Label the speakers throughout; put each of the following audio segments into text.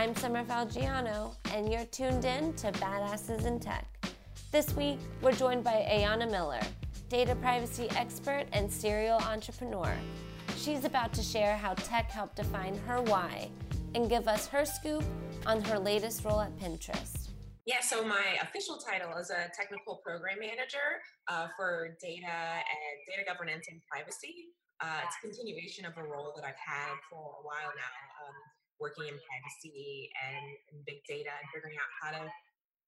Speaker 1: I'm Summer Falgiano, and you're tuned in to Badasses in Tech. This week, we're joined by Ayana Miller, data privacy expert and serial entrepreneur. She's about to share how tech helped define her why and give us her scoop on her latest role at Pinterest.
Speaker 2: Yeah, so my official title is a technical program manager uh, for data and data governance and privacy. Uh, it's a continuation of a role that I've had for a while now, um, working in privacy and, and big data and figuring out how to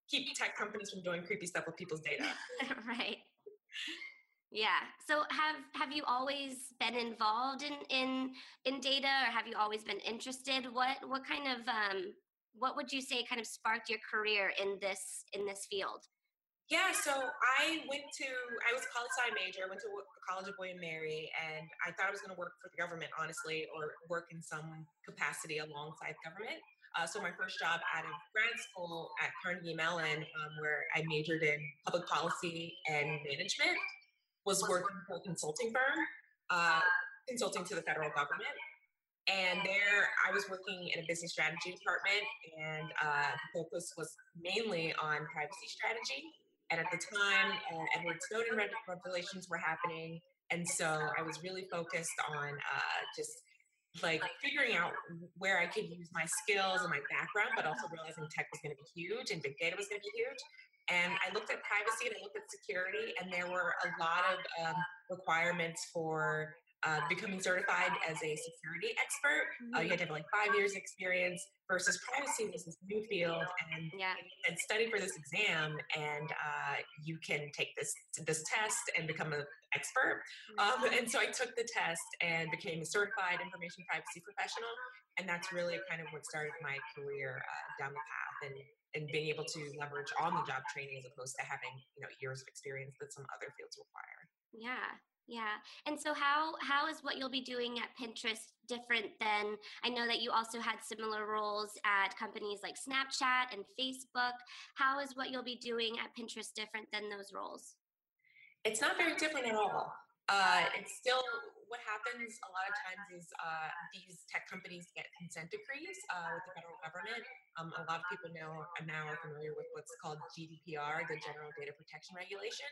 Speaker 2: keep tech companies from doing creepy stuff with people's data.
Speaker 3: right. Yeah. So have have you always been involved in in in data, or have you always been interested? What what kind of um, what would you say kind of sparked your career in this in this field?
Speaker 2: Yeah, so I went to I was a poli sci major, went to College of William and Mary, and I thought I was going to work for the government, honestly, or work in some capacity alongside government. Uh, so my first job out of grad school at Carnegie Mellon, um, where I majored in public policy and management, was working for a consulting firm, uh, consulting to the federal government. And there, I was working in a business strategy department, and uh, the focus was mainly on privacy strategy. And at the time, uh, Edward Snowden revelations were happening, and so I was really focused on uh, just like figuring out where I could use my skills and my background, but also realizing tech was going to be huge and big data was going to be huge. And I looked at privacy and I looked at security, and there were a lot of um, requirements for uh, becoming certified as a security expert. Uh, you had to have like five years experience versus privacy was this new field and, yeah. and study for this exam and uh, you can take this this test and become an expert. Um, and so I took the test and became a certified information privacy professional. And that's really kind of what started my career uh, down the path and, and being able to leverage on the job training as opposed to having you know years of experience that some other fields require.
Speaker 3: Yeah, yeah. And so how how is what you'll be doing at Pinterest different than I know that you also had similar roles at companies like Snapchat and Facebook. How is what you'll be doing at Pinterest different than those roles?
Speaker 2: It's not very different at all. Uh, it's still what happens a lot of times is uh, these tech companies get consent decrees uh, with the federal government. Um, a lot of people know and now are familiar with what's called GDPR, the General Data Protection Regulation.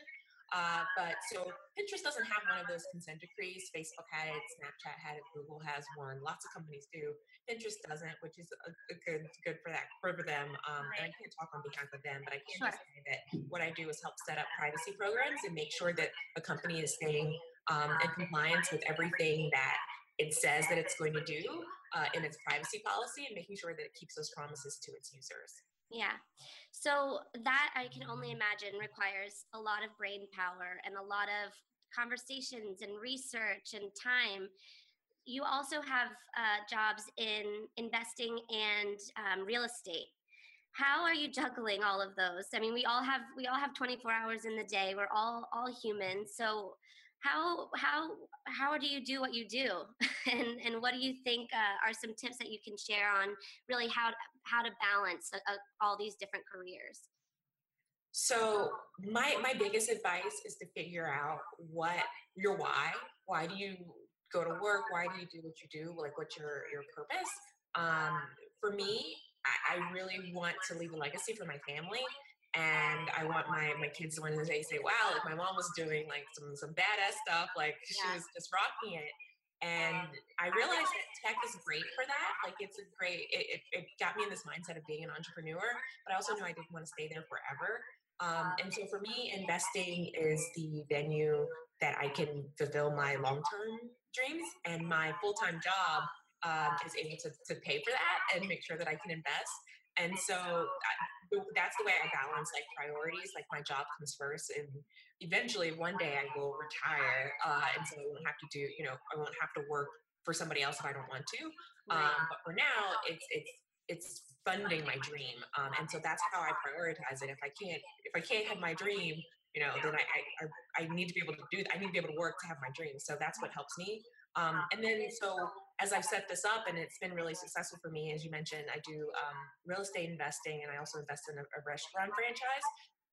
Speaker 2: Uh, but so Pinterest doesn't have one of those consent decrees. Facebook had it, Snapchat had it, Google has one. Lots of companies do. Pinterest doesn't, which is a, a good good for that for them. Um, and I can't talk on behalf of them, but I can sure. just say that what I do is help set up privacy programs and make sure that a company is staying um, in compliance with everything that it says that it's going to do uh, in its privacy policy and making sure that it keeps those promises to its users.
Speaker 3: Yeah. So that I can only imagine requires a lot of brain power and a lot of conversations and research and time. You also have uh, jobs in investing and um, real estate. How are you juggling all of those? I mean, we all have we all have 24 hours in the day. We're all all human. So how how how do you do what you do and and what do you think uh, are some tips that you can share on really how how to balance all these different careers
Speaker 2: so my my biggest advice is to figure out what your why why do you go to work why do you do what you do like what's your your purpose um, for me I, I really want to leave a legacy for my family and I want my my kids to one day say, "Wow, like my mom was doing like some some badass stuff. Like yeah. she was just rocking it." And I realized that tech is great for that. Like it's a great. It, it, it got me in this mindset of being an entrepreneur, but I also knew I didn't want to stay there forever. Um, and so for me, investing is the venue that I can fulfill my long term dreams, and my full time job um, is able to, to pay for that and make sure that I can invest. And so I, that's the way I balance like priorities. Like my job comes first, and eventually one day I will retire, uh, and so I won't have to do, you know, I won't have to work for somebody else if I don't want to. Um, but for now, it's it's it's funding my dream, um, and so that's how I prioritize it. If I can't if I can't have my dream, you know, then I, I I need to be able to do. I need to be able to work to have my dream. So that's what helps me. Um, and then so as I've set this up, and it's been really successful for me, as you mentioned, I do um, real estate investing, and I also invest in a, a restaurant franchise.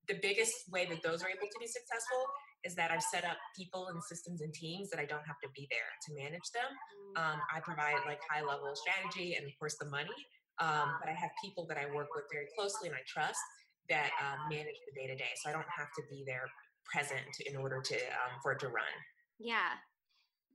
Speaker 2: The biggest way that those are able to be successful is that I've set up people and systems and teams that I don't have to be there to manage them. Mm. Um, I provide like high level strategy and of course the money. Um, but I have people that I work with very closely and I trust that um, manage the day to day. So I don't have to be there present in order to um, for it to run.
Speaker 3: Yeah,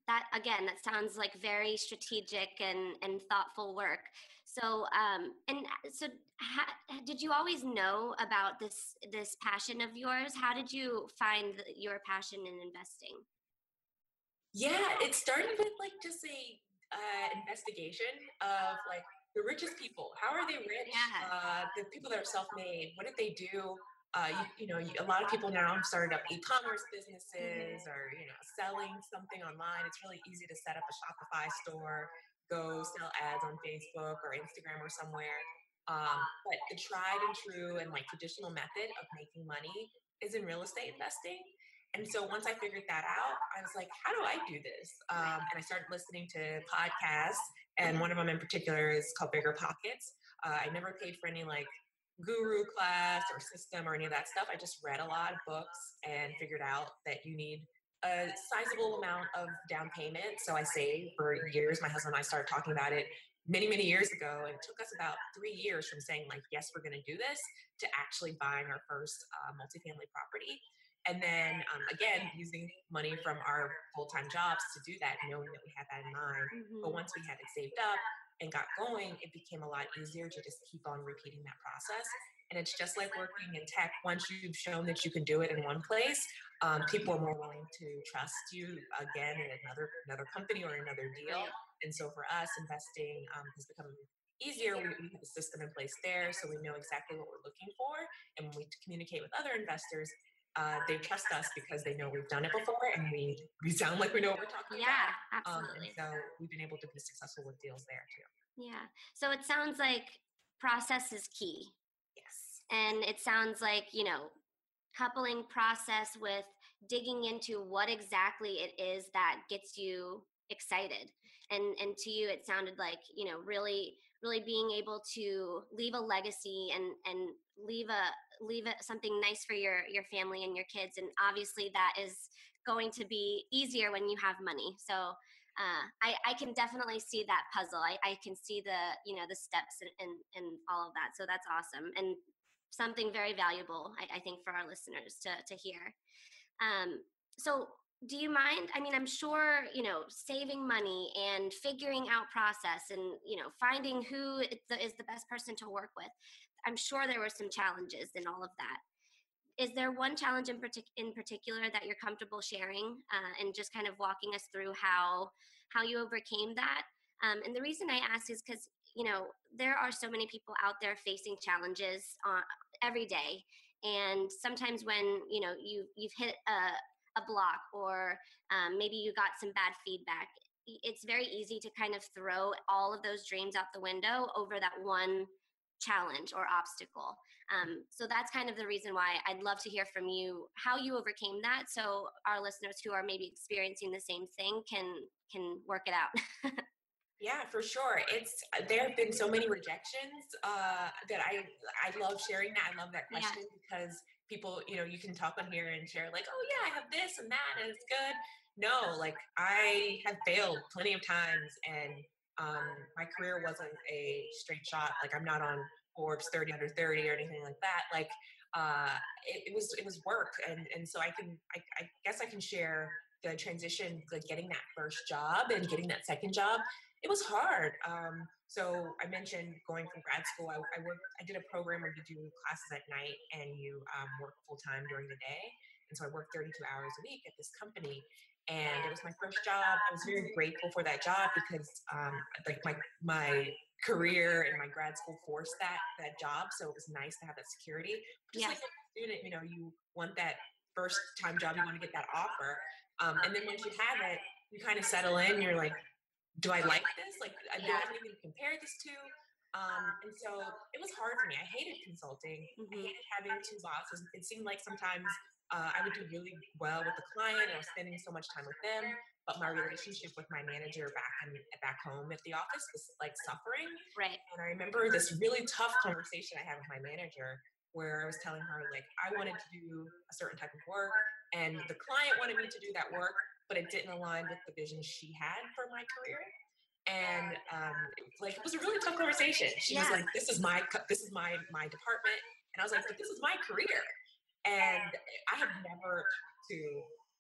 Speaker 3: that again, that sounds like very strategic and and thoughtful work. So, um, and uh, so, ha- did you always know about this this passion of yours? How did you find the, your passion in investing?
Speaker 2: Yeah, it started with like just a uh, investigation of like the richest people. How are they rich?
Speaker 3: Yeah.
Speaker 2: Uh, the people that are self-made. What did they do? Uh, you, you know, a lot of people now have started up e-commerce businesses
Speaker 3: Mm-hmm.
Speaker 2: or you know selling something online. It's really easy to set up a Shopify store, go sell ads on Facebook or Instagram or somewhere. Um, but the tried and true and like traditional method of making money is in real estate investing. And so once I figured that out, I was like, how do I do this? Um, and I started listening to podcasts, and one of them in particular is called Bigger Pockets. Uh, I never paid for any like guru class or system or any of that stuff. I just read a lot of books and figured out that you need a sizable amount of down payment. So I saved for years. My husband and I started talking about it many, many years ago. And it took us about three years from saying, like, yes, we're going to do this to actually buying our first uh, multifamily property. And then um, again, using money from our full time jobs to do that, knowing that we had that in mind. But
Speaker 3: Mhm.
Speaker 2: once we had it saved up and got going, it became a lot easier to just keep on repeating that process. And it's just like working in tech. Once you've shown that you can do it in one place, um, people are more willing to trust you again in another another company or another deal. And so for us, investing um, has become easier. We, we have a system in place there, so we know exactly what we're looking for. And when we communicate with other investors, uh, they trust us because they know we've done it before, and we we sound like we know what we're talking
Speaker 3: Yeah,
Speaker 2: about. Um,
Speaker 3: absolutely.
Speaker 2: and so we've been able to be successful with deals there too.
Speaker 3: Yeah. So it sounds like process is key.
Speaker 2: Yes.
Speaker 3: And it sounds like, you know, coupling process with digging into what exactly it is that gets you excited. And and to you it sounded like, you know, really really being able to leave a legacy and and leave a leave something nice for your your family and your kids and obviously that is going to be easier when you have money. So uh, I, I can definitely see that puzzle. I, I can see the you know the steps and, and, and all of that. So that's awesome and something very valuable I, I think for our listeners to to hear. Um, so do you mind? I mean, I'm sure you know saving money and figuring out process and you know finding who is the, is the best person to work with. I'm sure there were some challenges in all of that. Is there one challenge in, partic- in particular that you're comfortable sharing uh, and just kind of walking us through how how you overcame that? Um, and the reason I ask is because you know there are so many people out there facing challenges uh, every day, and sometimes when you know you you've hit a a block or um, maybe you got some bad feedback it's very easy to kind of throw all of those dreams out the window over that one challenge or obstacle um, so that's kind of the reason why i'd love to hear from you how you overcame that so our listeners who are maybe experiencing the same thing can can work it out
Speaker 2: Yeah, for sure. It's there have been so many rejections uh, that I I love sharing that. I love that
Speaker 3: Yeah.
Speaker 2: question because people, you know, you can talk on here and share like, oh yeah, I have this and that, and it's good. No, like I have failed plenty of times, and um, my career wasn't a straight shot. Like I'm not on Forbes 30 under 30 or anything like that. Like uh, it, it was it was work, and and so I can I, I guess I can share the transition, like getting that first job and getting that second job it was hard. Um, so I mentioned going from grad school. I, I worked. I did a program where you do classes at night and you um, work full time during the day. And so I worked 32 hours a week at this company, and it was my first job. I was very grateful for that job because, um, like my my career and my grad school forced that that job. So it was nice to have that security. Just
Speaker 3: Yeah.
Speaker 2: like a student, you know, you want that first time job. You want to get that offer, um, and then once you have it, you kind of settle in. You're like, do I like this? Like, I don't
Speaker 3: Yeah.
Speaker 2: have anything to compare this to? Um, and so it was hard for me. I hated consulting. I
Speaker 3: Mhm.
Speaker 2: hated having two bosses. It seemed like sometimes uh, I would do really well with the client I was spending so much time with them, but my relationship with my manager back in, back home at the office was like suffering.
Speaker 3: right
Speaker 2: And I remember this really tough conversation I had with my manager where I was telling her, like, I wanted to do a certain type of work, and the client wanted me to do that work, but it didn't align with the vision she had for my career. and um, like it was a really tough conversation. She yeah. was like, "This is my this is my my department," and I was like, "But this is my career," and I have never talked to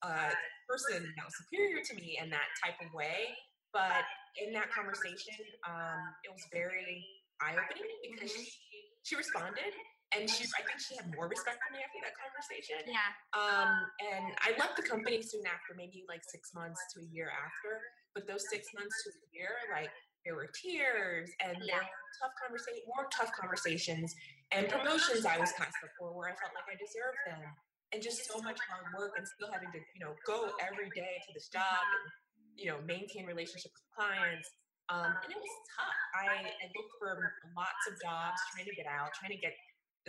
Speaker 2: a person that was superior to me in that type of way. But in that conversation, um, it was very eye opening because mm-hmm. she she responded and she I think she had more respect for me after that conversation.
Speaker 3: Yeah.
Speaker 2: Um, and I left the company soon after, maybe like six months to a year after. But those six months to a year, like there were tears and yeah. there were tough conversation, more tough conversations and promotions I was constantly for where I felt like I deserved them. And just so much hard work and still having to, you know, go every day to this job and, you know, maintain relationships with clients. Um, and it was tough. I, I looked for lots of jobs, trying to get out, trying to get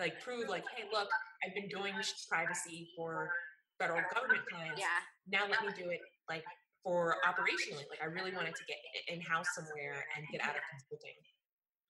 Speaker 2: like prove like, hey, look, I've been doing privacy for federal government clients.
Speaker 3: Yeah.
Speaker 2: Now let me do it like for operationally. Like I really wanted to get in house somewhere and get out of consulting.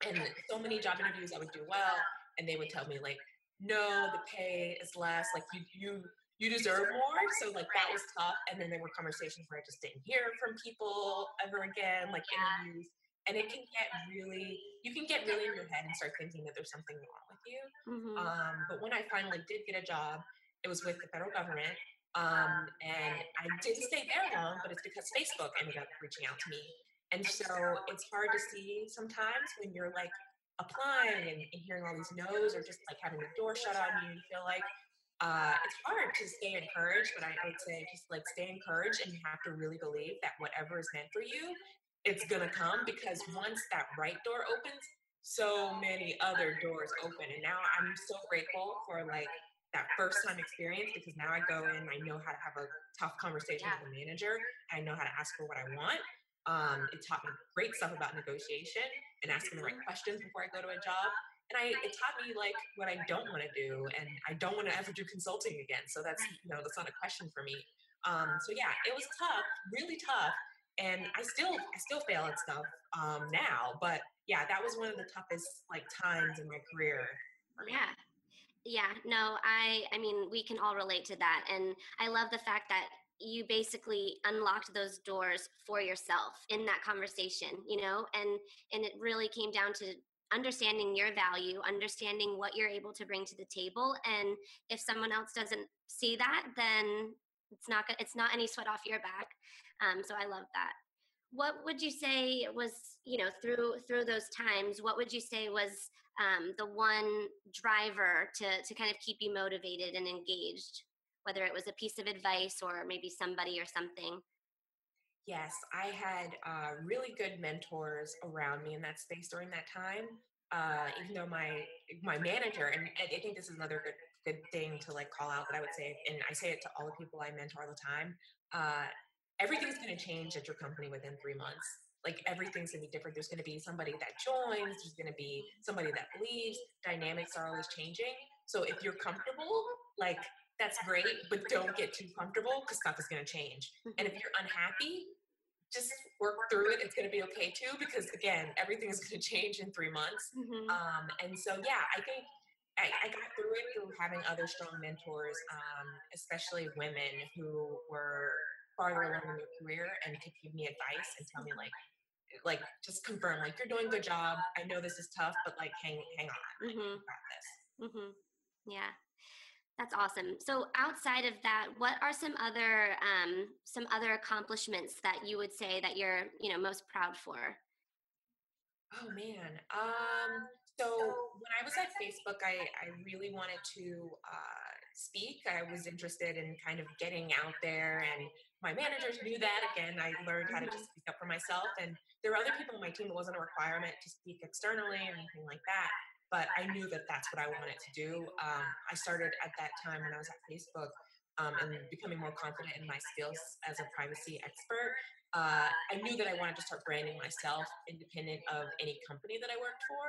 Speaker 2: And so many job interviews I would do well, and they would tell me like, no, the pay is less. Like you you you deserve more. So like that was tough. And then there were conversations where I just didn't hear from people ever again, like interviews. And it can get really, you can get really in your head and start thinking that there's something wrong with you. Mm-hmm. Um, but when I finally did get a job, it was with the federal government. Um, and I didn't stay there long, but it's because Facebook ended up reaching out to me. And so it's hard to see sometimes when you're like applying and, and hearing all these no's or just like having the door shut on you. You feel like uh, it's hard to stay encouraged, but I, I would say just like stay encouraged and you have to really believe that whatever is meant for you, it's gonna come because once that right door opens, so many other doors open. And now I'm so grateful for like that first time experience because now I go in, I know how to have a tough conversation yeah. with a manager. I know how to ask for what I want. Um, it taught me great stuff about negotiation and asking the right questions before I go to a job. And I, it taught me like what I don't want to do, and I don't want to ever do consulting again. So that's you know that's not a question for me. Um, so yeah, it was tough, really tough, and I still I still fail at stuff um, now. But yeah, that was one of the toughest like times in my career.
Speaker 3: Yeah, yeah no i i mean we can all relate to that and i love the fact that you basically unlocked those doors for yourself in that conversation you know and and it really came down to understanding your value understanding what you're able to bring to the table and if someone else doesn't see that then it's not it's not any sweat off your back um, so i love that what would you say was you know through through those times what would you say was um, the one driver to to kind of keep you motivated and engaged whether it was a piece of advice or maybe somebody or something?
Speaker 2: Yes i had uh, really good mentors around me in that space during that time uh, even though my my manager and i think this is another good good thing to like call out that i would say and i say it to all the people i mentor all the time uh, everything's going to change at your company within three months like everything's going to be different. There's going to be somebody that joins, there's going to be somebody that leaves. Dynamics are always changing. So if you're comfortable, like that's great, but don't get too comfortable because stuff is going to change. And if mm-hmm. you're unhappy, just work through it. It's going to be okay too because again, everything is going to change in three months. Mm-hmm. Um, and so yeah, I think I, I, got through it through having other strong mentors, um, especially women who were farther along in your career and could give me advice and tell me like like just confirm like you're doing a good job. I know this is tough, but like hang hang on, mm-hmm. got this.
Speaker 3: Mm-hmm. Yeah. That's awesome. So outside of that, what are some other um, some other accomplishments that you would say that you're you know most proud for?
Speaker 2: Oh man. Um, so when I was at Facebook, I, I really wanted to uh, speak. I was interested in kind of getting out there, and my managers knew that. Again, I learned how to just speak up for myself, and there were other people on my team. It wasn't a requirement to speak externally or anything like that, but I knew that that's what I wanted to do. Um, I started at that time when I was at Facebook um, and becoming more confident in my skills as a privacy expert. Uh, I knew that I wanted to start branding myself independent of any company that I worked for.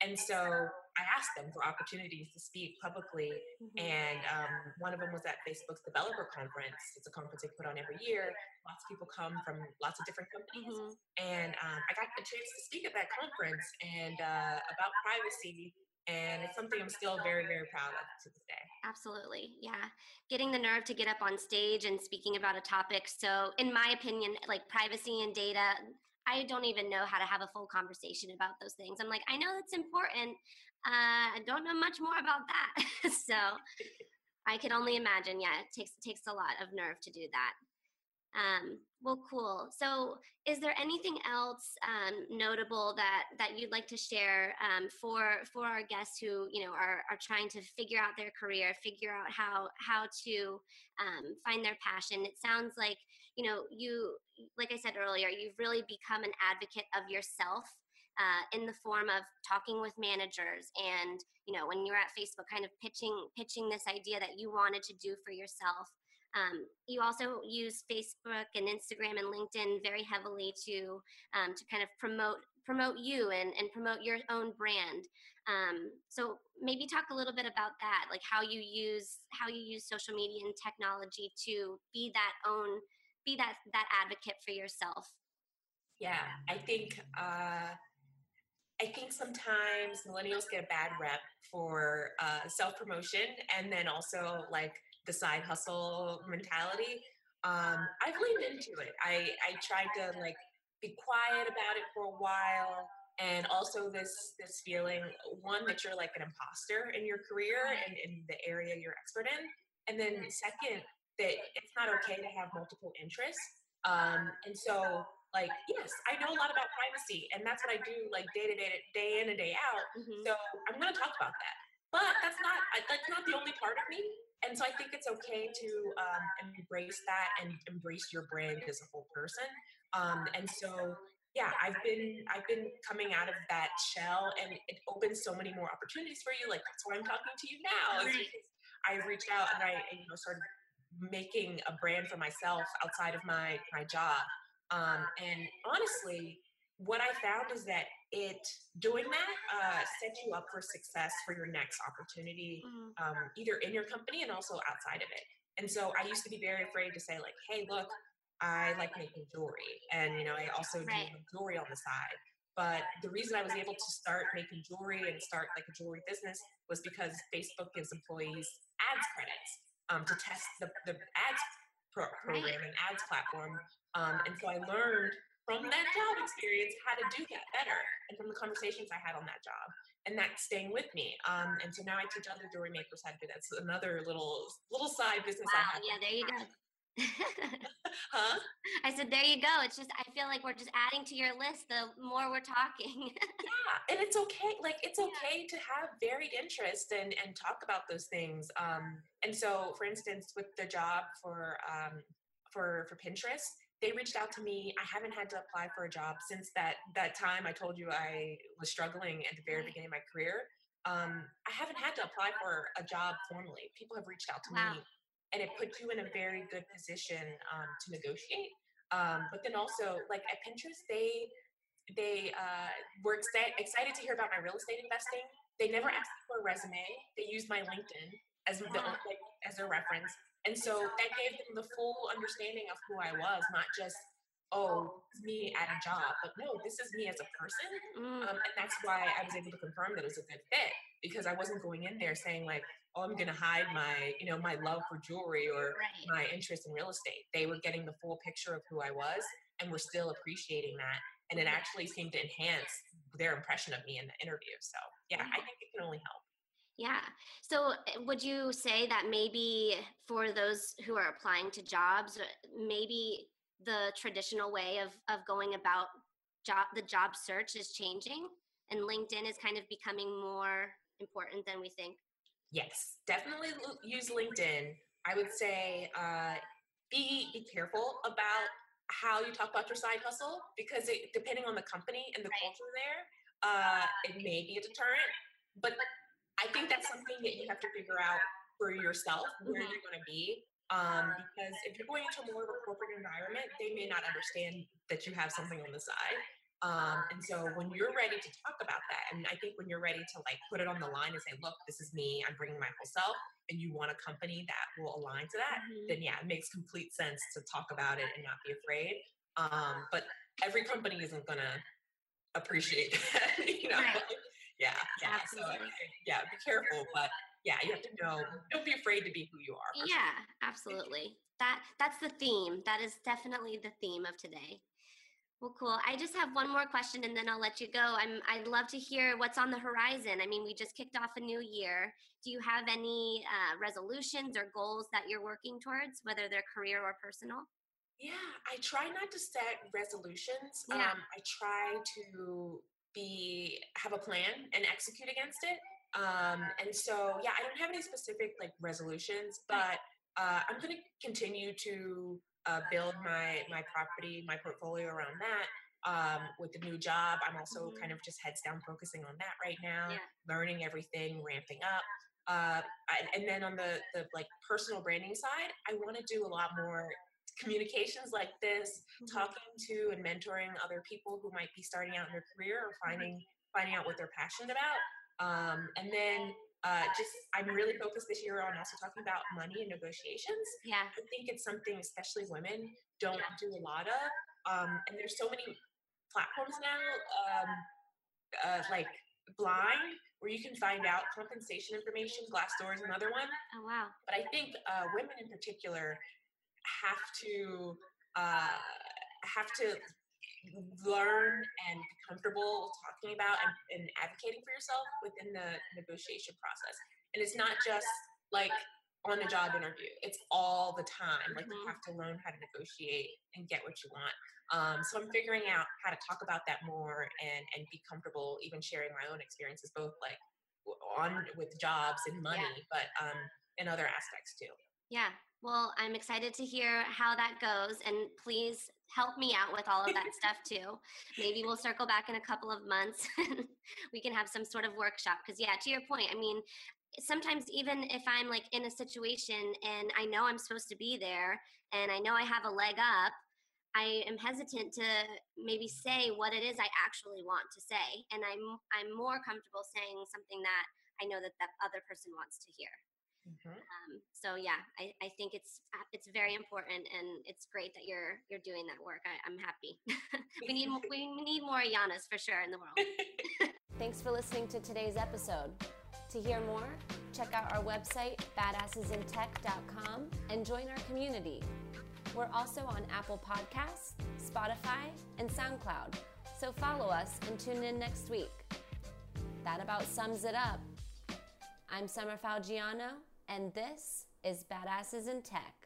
Speaker 2: And so I asked them for opportunities to speak publicly. Mm-hmm. And um, one of them was at Facebook's developer conference. It's a conference they put on every year. Lots of people come from lots of different companies. Mm-hmm. And um, I got a chance to speak at that conference and uh, about privacy. And it's something I'm still very, very proud of to this day.
Speaker 3: Absolutely. Yeah. Getting the nerve to get up on stage and speaking about a topic. So, in my opinion, like privacy and data, I don't even know how to have a full conversation about those things. I'm like, I know that's important. Uh, I don't know much more about that. so I can only imagine. Yeah, it takes takes a lot of nerve to do that. Um, well, cool. So, is there anything else um, notable that that you'd like to share um, for for our guests who you know are are trying to figure out their career, figure out how how to um, find their passion? It sounds like you know you, like I said earlier, you've really become an advocate of yourself uh, in the form of talking with managers and you know when you're at facebook kind of pitching pitching this idea that you wanted to do for yourself um, you also use Facebook and Instagram and LinkedIn very heavily to um, to kind of promote promote you and, and promote your own brand. Um, so maybe talk a little bit about that, like how you use how you use social media and technology to be that own be that that advocate for yourself.
Speaker 2: Yeah, I think uh, I think sometimes millennials get a bad rep for uh, self promotion and then also like the side hustle mentality. Um, I've leaned into it. I, I tried to like be quiet about it for a while and also this this feeling one that you're like an imposter in your career and in the area you're expert in and then second that it's not okay to have multiple interests um, and so like yes i know a lot about privacy and that's what i do like day to day day in and day out mm-hmm. so i'm going to talk about that but that's not that's not the only part of me and so I think it's okay to um, embrace that and embrace your brand as a whole person. Um, and so, yeah, I've been I've been coming out of that shell, and it opens so many more opportunities for you. Like that's why I'm talking to you now. I reached out and I you know started making a brand for myself outside of my my job. Um, and honestly, what I found is that it doing that uh, sets you up for success for your next opportunity, mm-hmm. um, either in your company and also outside of it. And so I used to be very afraid to say like, "Hey, look, I like making jewelry, and you know, I also right. do jewelry on the side." But the reason I was able to start making jewelry and start like a jewelry business was because Facebook gives employees ads credits um, to test the, the ads pro- program and ads platform. Um, and so I learned from that job experience how to do that better and from the conversations I had on that job. And that's staying with me. Um, and so now I teach other jewelry makers how to do that. So another little little side business
Speaker 3: wow,
Speaker 2: I have.
Speaker 3: Yeah, there you go.
Speaker 2: huh?
Speaker 3: I said, there you go. It's just, I feel like we're just adding to your list the more we're talking.
Speaker 2: yeah. And it's okay. Like, it's okay to have varied interests and, and talk about those things. Um, and so, for instance, with the job for, um, for, for Pinterest, they reached out to me. I haven't had to apply for a job since that that time I told you I was struggling at the very beginning of my career. Um, I haven't had to apply for a job formally. People have reached out to wow. me, and it puts you in a very good position um, to negotiate. Um, but then also, like at Pinterest, they they uh, were excited, excited to hear about my real estate investing. They never asked for a resume. They used my LinkedIn as the like, as a reference, and so that gave them the full understanding of who I was, not just, oh, me at a job, but no, this is me as a person. Mm. Um, and that's why I was able to confirm that it was a good fit because I wasn't going in there saying like, oh, I'm to hide my, you know, my love for jewelry or right. my interest in real estate. They were getting the full picture of who I was and were still appreciating that. And it actually seemed to enhance their impression of me in the interview. So yeah, I think it can only help.
Speaker 3: Yeah. So, eh, would you say that maybe for those who are applying to jobs, uh, maybe the traditional way of of going about job the job search is changing, and LinkedIn is kind of becoming more important than we think?
Speaker 2: Yes, definitely use LinkedIn. I would say uh, be be careful about how you talk about your side hustle because it, depending on the company and the right. culture there, uh, it may be a deterrent. But I think that's something that you have to figure out for yourself where mm-hmm. you're going to be. Um, because if you're going into more of a corporate environment, they may not understand that you have something on the side. Um, and so when you're ready to talk about that, and I think when you're ready to like put it on the line and say, look, this is me, I'm bringing my whole self, and you want a company that will align to that, mm-hmm. then yeah, it makes complete sense to talk about it and not be afraid. Um, but every company isn't gonna appreciate that, you know. Right yeah, yeah. Absolutely. So, yeah, be careful, but yeah, you have to know. Don't be afraid to be who you are.
Speaker 3: Yeah, absolutely. That that's the theme. That is definitely the theme of today. Well, cool. I just have one more question and then I'll let you go. I'm I'd love to hear what's on the horizon. I mean, we just kicked off a new year. Do you have any uh, resolutions or goals that you're working towards, whether they're career or personal?
Speaker 2: Yeah, I try not to set resolutions.
Speaker 3: Yeah.
Speaker 2: Um, I try to be have a plan and execute against it. Um, and so, yeah, I don't have any specific like resolutions, but uh, I'm going to continue to uh, build my my property, my portfolio around that. Um, with the new job, I'm also
Speaker 3: Mhm.
Speaker 2: kind of just heads down focusing on that right now,
Speaker 3: Yeah.
Speaker 2: learning everything, ramping up. Uh, and, and then on the the like personal branding side, I want to do a lot more communications like this,
Speaker 3: Mhm.
Speaker 2: talking to and mentoring other people who might be starting out in their career or finding finding out what they're passionate about. Um, and then uh, just I'm really focused this year on also talking about money and negotiations.
Speaker 3: Yeah.
Speaker 2: I think it's something especially women don't do a lot of. Um, and there's so many platforms now, um, uh, like Blind, where you can find out compensation information. Glassdoor is another one.
Speaker 3: Oh wow.
Speaker 2: But I think uh, women in particular have to uh, have to learn and be comfortable talking about and, and advocating for yourself within the negotiation process. And it's not just like on a job interview; it's all the time. Like you
Speaker 3: Mhm.
Speaker 2: have to learn how to negotiate and get what you want. Um, so I'm figuring out how to talk about that more and and be comfortable, even sharing my own experiences, both like on with jobs and money, but um, in other aspects too.
Speaker 3: Yeah. Well, I'm excited to hear how that goes and please help me out with all of that stuff too. Maybe we'll circle back in a couple of months and we can have some sort of workshop cuz yeah, to your point, I mean, sometimes even if I'm like in a situation and I know I'm supposed to be there and I know I have a leg up, I am hesitant to maybe say what it is I actually want to say and I'm I'm more comfortable saying something that I know that that other person wants to hear.
Speaker 2: Mhm.
Speaker 3: Um, so yeah, I, I think it's uh, it's very important, and it's great that you're you're doing that work. I, I'm happy. we need we need more Ayanas for sure in the world.
Speaker 1: Thanks for listening to today's episode. To hear more, check out our website, badassesintech.com, and join our community. We're also on Apple Podcasts, Spotify, and SoundCloud, so follow us and tune in next week. That about sums it up. I'm Summer Falgiano, and this is Badasses in Tech.